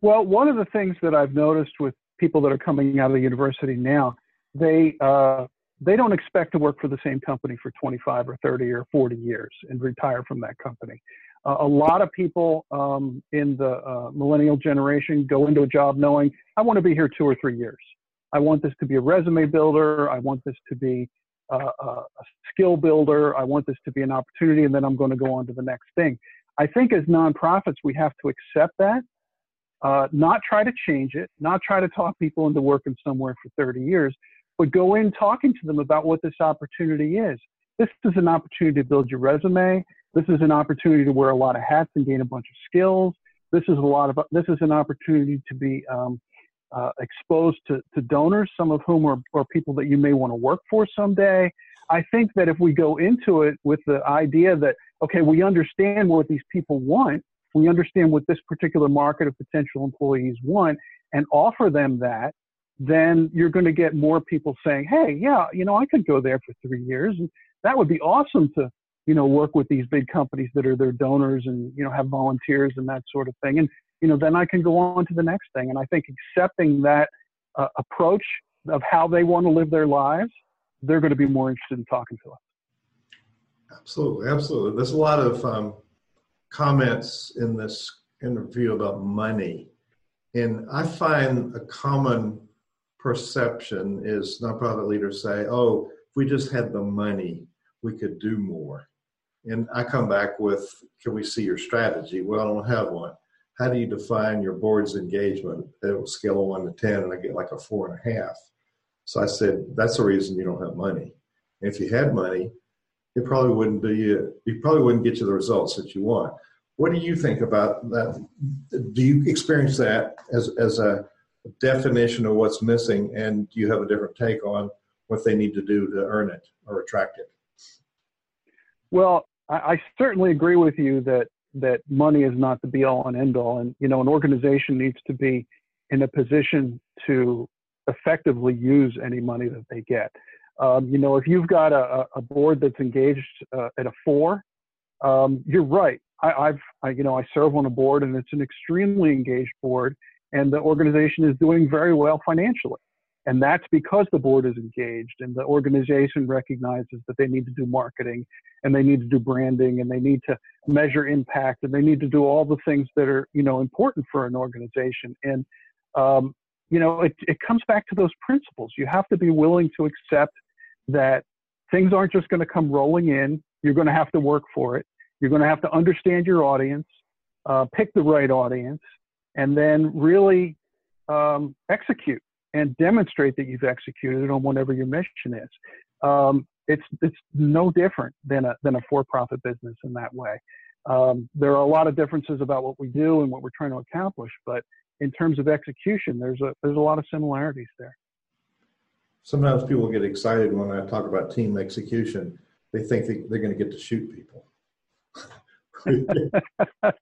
Speaker 3: Well, one of the things that I've noticed with people that are coming out of the university now, they uh, they don't expect to work for the same company for 25 or 30 or 40 years and retire from that company. Uh, a lot of people um, in the uh, millennial generation go into a job knowing I want to be here two or three years. I want this to be a resume builder. I want this to be uh, a skill builder. I want this to be an opportunity, and then I'm going to go on to the next thing. I think as nonprofits, we have to accept that uh, not try to change it, not try to talk people into working somewhere for 30 years, but go in talking to them about what this opportunity is. This is an opportunity to build your resume. This is an opportunity to wear a lot of hats and gain a bunch of skills. This is a lot of. This is an opportunity to be um, uh, exposed to, to donors, some of whom are, are people that you may want to work for someday. I think that if we go into it with the idea that okay, we understand what these people want, we understand what this particular market of potential employees want and offer them that, then you're going to get more people saying, hey, yeah, you know, I could go there for three years. And that would be awesome to, you know, work with these big companies that are their donors and, you know, have volunteers and that sort of thing. And, you know, then I can go on to the next thing. And I think accepting that uh, approach of how they want to live their lives, they're going to be more interested in talking to us.
Speaker 1: Absolutely, absolutely. There's a lot of um, comments in this interview about money. And I find a common perception is nonprofit leaders say, oh, if we just had the money, we could do more. And I come back with, can we see your strategy? Well, I don't have one. How do you define your board's engagement? It will scale of one to 10, and I get like a four and a half. So I said, that's the reason you don't have money. And if you had money, it probably wouldn't be you probably wouldn't get you the results that you want. What do you think about that? Do you experience that as as a definition of what's missing, and do you have a different take on what they need to do to earn it or attract it?
Speaker 3: Well, I certainly agree with you that that money is not the be all and end all, and you know an organization needs to be in a position to effectively use any money that they get. Um, you know, if you've got a, a board that's engaged uh, at a four, um, you're right. I, have I, you know, I serve on a board and it's an extremely engaged board, and the organization is doing very well financially. And that's because the board is engaged and the organization recognizes that they need to do marketing and they need to do branding and they need to measure impact and they need to do all the things that are, you know, important for an organization. And, um, you know, it, it comes back to those principles. You have to be willing to accept that things aren't just going to come rolling in. You're going to have to work for it. You're going to have to understand your audience, uh, pick the right audience, and then really um, execute and demonstrate that you've executed on whatever your mission is. Um, it's it's no different than a than a for-profit business in that way. Um, there are a lot of differences about what we do and what we're trying to accomplish, but in terms of execution, there's a there's a lot of similarities there
Speaker 1: sometimes people get excited when I talk about team execution. They think they, they're going to get to shoot people.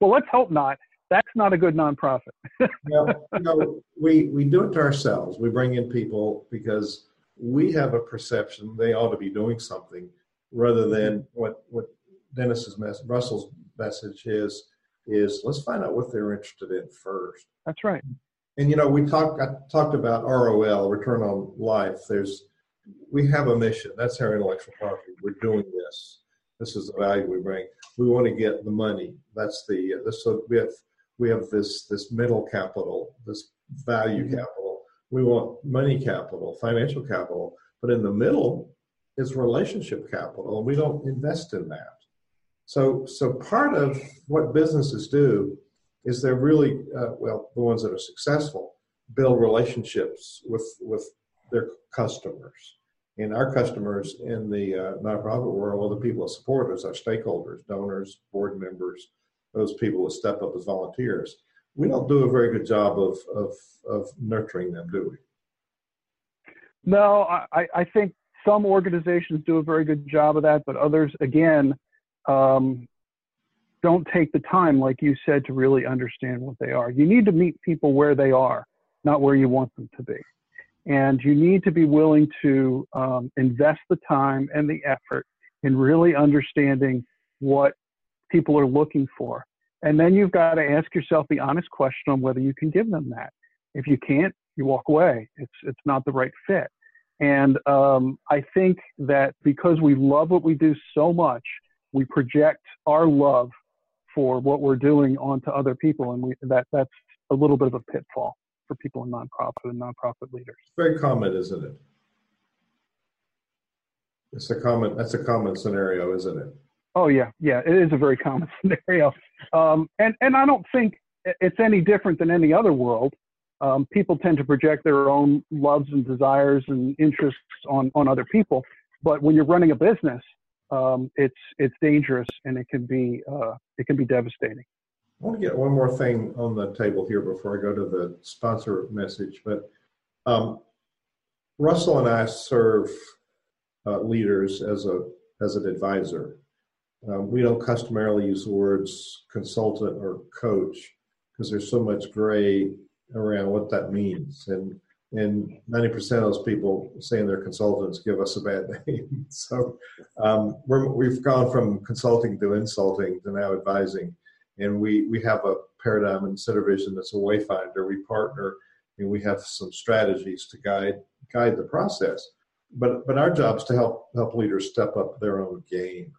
Speaker 3: well, let's hope not. That's not a good nonprofit.
Speaker 1: no, no, we, we do it to ourselves. We bring in people because we have a perception they ought to be doing something rather than what, what Dennis's mess, Russell's message is is let's find out what they're interested in first.
Speaker 3: That's right.
Speaker 1: And you know, we talked I talked about ROL, return on life. There's we have a mission. That's our intellectual property. We're doing this. This is the value we bring. We want to get the money. That's the uh, this, so we have we have this this middle capital, this value mm-hmm. capital. We want money capital, financial capital, but in the middle is relationship capital, and we don't invest in that. So so part of what businesses do is they're really uh, well the ones that are successful build relationships with with their customers and our customers in the uh, nonprofit world the people that support us our stakeholders donors board members those people that step up as volunteers we don't do a very good job of of, of nurturing them do we
Speaker 3: no I, I think some organizations do a very good job of that but others again um, don't take the time, like you said, to really understand what they are. You need to meet people where they are, not where you want them to be. And you need to be willing to um, invest the time and the effort in really understanding what people are looking for. And then you've got to ask yourself the honest question on whether you can give them that. If you can't, you walk away. It's it's not the right fit. And um, I think that because we love what we do so much, we project our love for what we're doing onto other people, and we, that that's a little bit of a pitfall for people in nonprofit and nonprofit leaders.
Speaker 1: Very common, isn't it? It's a common. That's a common scenario, isn't it?
Speaker 3: Oh yeah, yeah. It is a very common scenario, um, and and I don't think it's any different than any other world. Um, people tend to project their own loves and desires and interests on on other people, but when you're running a business, um, it's it's dangerous and it can be uh, it can be devastating.
Speaker 1: I want to get one more thing on the table here before I go to the sponsor message. But um, Russell and I serve uh, leaders as a as an advisor. Um, we don't customarily use the words consultant or coach because there's so much gray around what that means, and and 90% of those people saying they're consultants give us a bad name. so um, we have gone from consulting to insulting to now advising. And we, we have a paradigm in Vision that's a wayfinder. We partner and we have some strategies to guide guide the process. But but our job is to help help leaders step up their own game.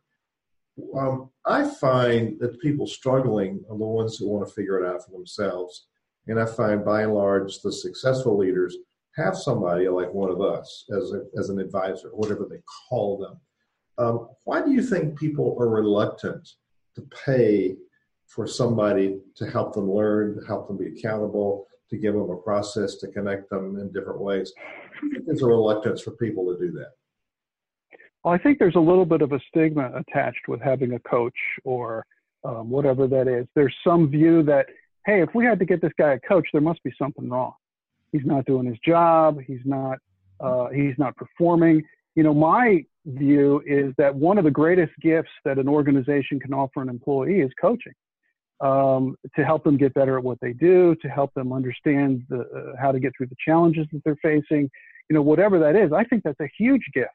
Speaker 1: Um, I find that people struggling are the ones who want to figure it out for themselves. And I find by and large the successful leaders have somebody like one of us as, a, as an advisor, whatever they call them. Um, why do you think people are reluctant to pay for somebody to help them learn, to help them be accountable, to give them a process to connect them in different ways? There's a reluctance for people to do that.
Speaker 3: Well, I think there's a little bit of a stigma attached with having a coach or um, whatever that is. There's some view that hey, if we had to get this guy a coach, there must be something wrong. He's not doing his job. He's not. Uh, he's not performing. You know, my view is that one of the greatest gifts that an organization can offer an employee is coaching um, to help them get better at what they do, to help them understand the, uh, how to get through the challenges that they're facing. You know, whatever that is, I think that's a huge gift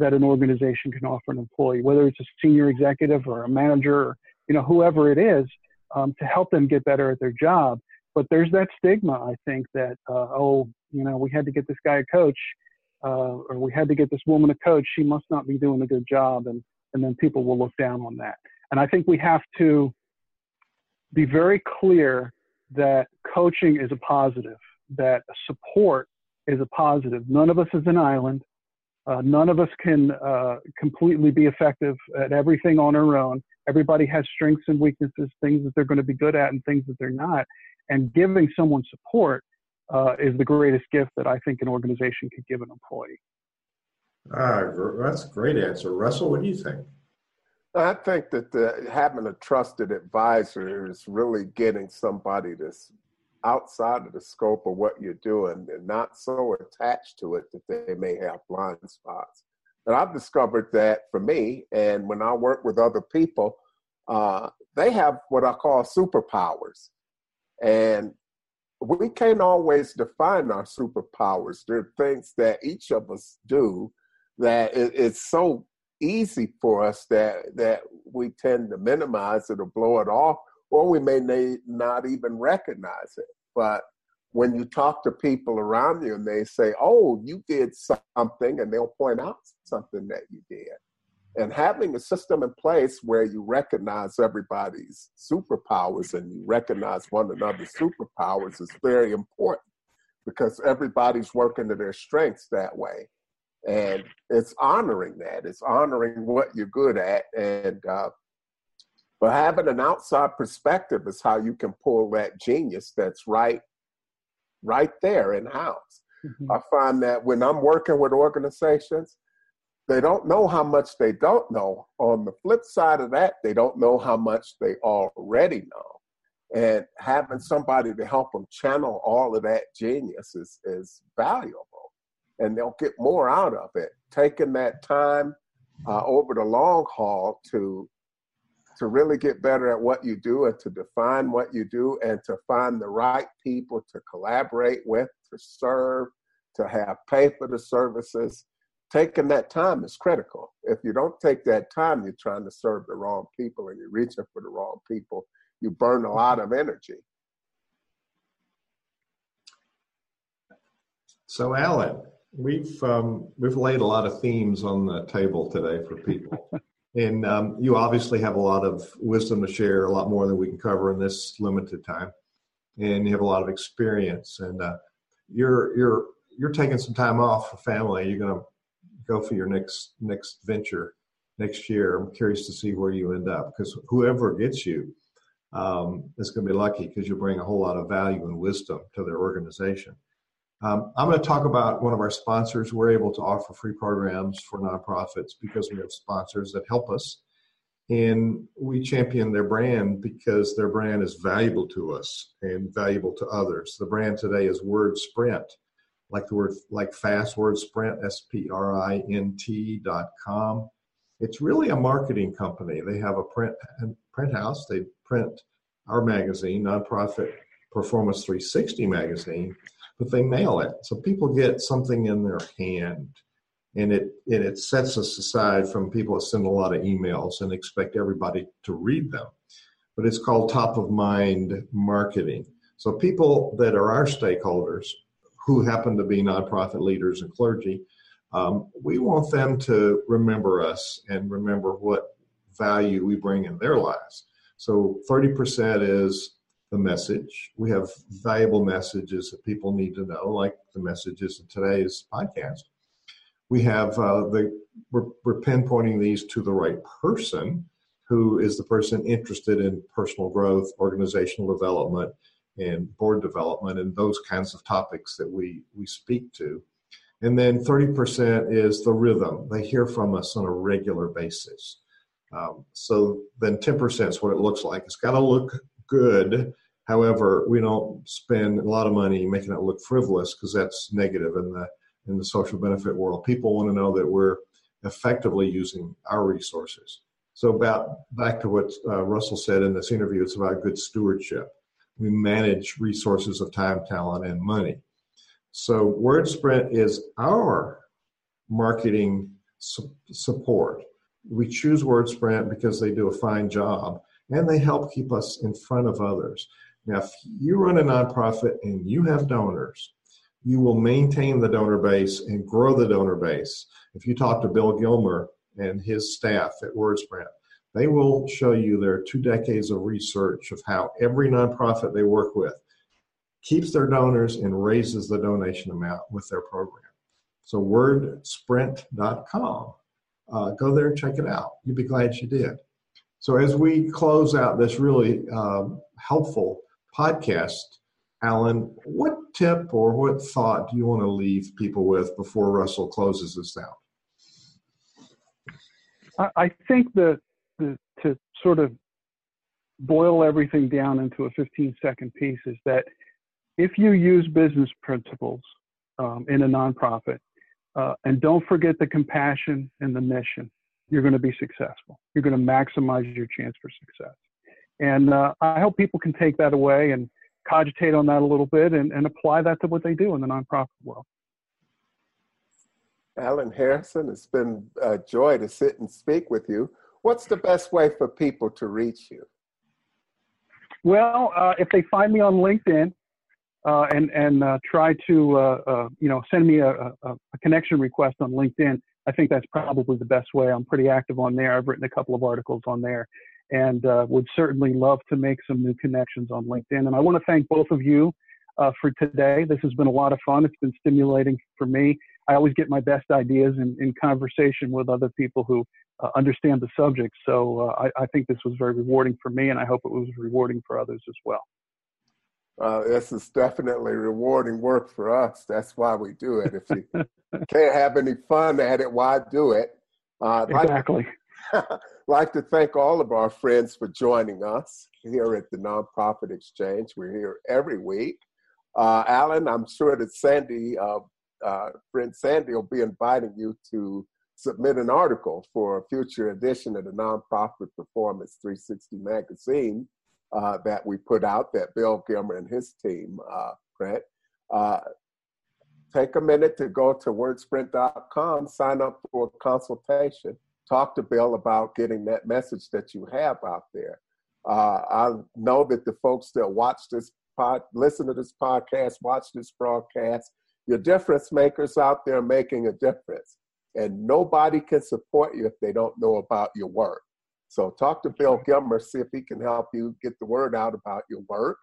Speaker 3: that an organization can offer an employee, whether it's a senior executive or a manager, or, you know, whoever it is um, to help them get better at their job. But there's that stigma, I think, that, uh, oh, you know, we had to get this guy a coach, uh, or we had to get this woman a coach. She must not be doing a good job. And, and then people will look down on that. And I think we have to be very clear that coaching is a positive, that support is a positive. None of us is an island. Uh, none of us can uh, completely be effective at everything on our own. Everybody has strengths and weaknesses, things that they're going to be good at and things that they're not. And giving someone support uh, is the greatest gift that I think an organization could give an employee.
Speaker 1: Ah, that's a great answer. Russell, what do you think?
Speaker 2: I think that the, having a trusted advisor is really getting somebody that's outside of the scope of what you're doing and not so attached to it that they may have blind spots. And I've discovered that for me, and when I work with other people, uh, they have what I call superpowers. And we can't always define our superpowers. There are things that each of us do that it, it's so easy for us that that we tend to minimize it or blow it off or we may not even recognize it. But when you talk to people around you and they say, Oh, you did something, and they'll point out something that you did. And having a system in place where you recognize everybody's superpowers and you recognize one another's superpowers is very important because everybody's working to their strengths that way. And it's honoring that, it's honoring what you're good at. And, uh, but having an outside perspective is how you can pull that genius that's right right there in house. Mm-hmm. I find that when I'm working with organizations, they don't know how much they don't know. On the flip side of that, they don't know how much they already know. And having somebody to help them channel all of that genius is, is valuable. And they'll get more out of it. Taking that time uh, over the long haul to to really get better at what you do and to define what you do and to find the right people to collaborate with, to serve, to have pay for the services. Taking that time is critical. If you don't take that time, you're trying to serve the wrong people and you're reaching for the wrong people. You burn a lot of energy.
Speaker 1: So, Alan, we've um, we've laid a lot of themes on the table today for people. And um, you obviously have a lot of wisdom to share, a lot more than we can cover in this limited time. And you have a lot of experience, and uh, you're you're you're taking some time off for family. You're going to go for your next next venture next year. I'm curious to see where you end up because whoever gets you um, is going to be lucky because you bring a whole lot of value and wisdom to their organization. Um, I'm going to talk about one of our sponsors. We're able to offer free programs for nonprofits because we have sponsors that help us. And we champion their brand because their brand is valuable to us and valuable to others. The brand today is Word Sprint, like the word, like fast word sprint, S P R I N T dot com. It's really a marketing company. They have a print print house. They print our magazine, Nonprofit Performance 360 magazine but they mail it. So people get something in their hand. And it, it, it sets us aside from people that send a lot of emails and expect everybody to read them. But it's called top of mind marketing. So people that are our stakeholders who happen to be nonprofit leaders and clergy, um, we want them to remember us and remember what value we bring in their lives. So 30% is the message. We have valuable messages that people need to know, like the messages in today's podcast. We have uh, the we're, we're pinpointing these to the right person, who is the person interested in personal growth, organizational development, and board development, and those kinds of topics that we we speak to. And then 30% is the rhythm. They hear from us on a regular basis. Um, so then 10% is what it looks like. It's got to look good. However, we don't spend a lot of money making it look frivolous because that's negative in the in the social benefit world. People want to know that we're effectively using our resources. So, about back to what uh, Russell said in this interview, it's about good stewardship. We manage resources of time, talent, and money. So, WordSprint is our marketing su- support. We choose WordSprint because they do a fine job and they help keep us in front of others. Now, if you run a nonprofit and you have donors, you will maintain the donor base and grow the donor base. If you talk to Bill Gilmer and his staff at WordSprint, they will show you their two decades of research of how every nonprofit they work with keeps their donors and raises the donation amount with their program. So, wordsprint.com. Uh, go there and check it out. You'll be glad you did. So, as we close out this really um, helpful podcast, Alan, what tip or what thought do you want to leave people with before Russell closes this out?
Speaker 3: I think that the, to sort of boil everything down into a 15 second piece is that if you use business principles um, in a nonprofit uh, and don't forget the compassion and the mission, you're going to be successful. You're going to maximize your chance for success. And uh, I hope people can take that away and cogitate on that a little bit and, and apply that to what they do in the nonprofit world.
Speaker 2: Alan Harrison, it's been a joy to sit and speak with you. What's the best way for people to reach you?
Speaker 3: Well, uh, if they find me on LinkedIn uh, and and uh, try to uh, uh, you know send me a, a, a, connection request on LinkedIn, I think that's probably the best way. I'm pretty active on there. I've written a couple of articles on there, and uh, would certainly love to make some new connections on LinkedIn. And I want to thank both of you for today. This has been a lot of fun. It's been stimulating for me. I always get my best ideas in, in conversation with other people who uh, understand the subject. So uh, I, I, think this was very rewarding for me, and I hope it was rewarding for others as well.
Speaker 2: Uh, this is definitely rewarding work for us. That's why we do it. If you can't have any fun at it, why do it?
Speaker 3: Uh, exactly.
Speaker 2: Like, like to thank all of our friends for joining us here at the Nonprofit Exchange. We're here every week. Uh, Alan, I'm sure that Sandy, uh, uh, friend Sandy, will be inviting you to submit an article for a future edition of the Nonprofit Performance 360 magazine uh, that we put out that Bill Gilmer and his team uh, print. Uh, take a minute to go to wordsprint.com, sign up for a consultation, talk to Bill about getting that message that you have out there. Uh, I know that the folks that watch this pod, listen to this podcast, watch this broadcast, your difference makers out there making a difference and nobody can support you if they don't know about your work. So talk to Bill Gilmer, see if he can help you get the word out about your work.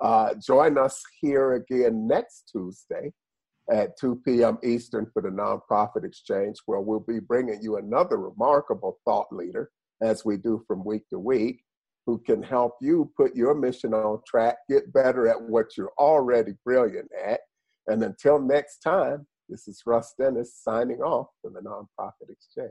Speaker 2: Uh, join us here again next Tuesday at 2 p.m. Eastern for the Nonprofit Exchange, where we'll be bringing you another remarkable thought leader, as we do from week to week, who can help you put your mission on track, get better at what you're already brilliant at. And until next time, this is Russ Dennis signing off from the Nonprofit Exchange.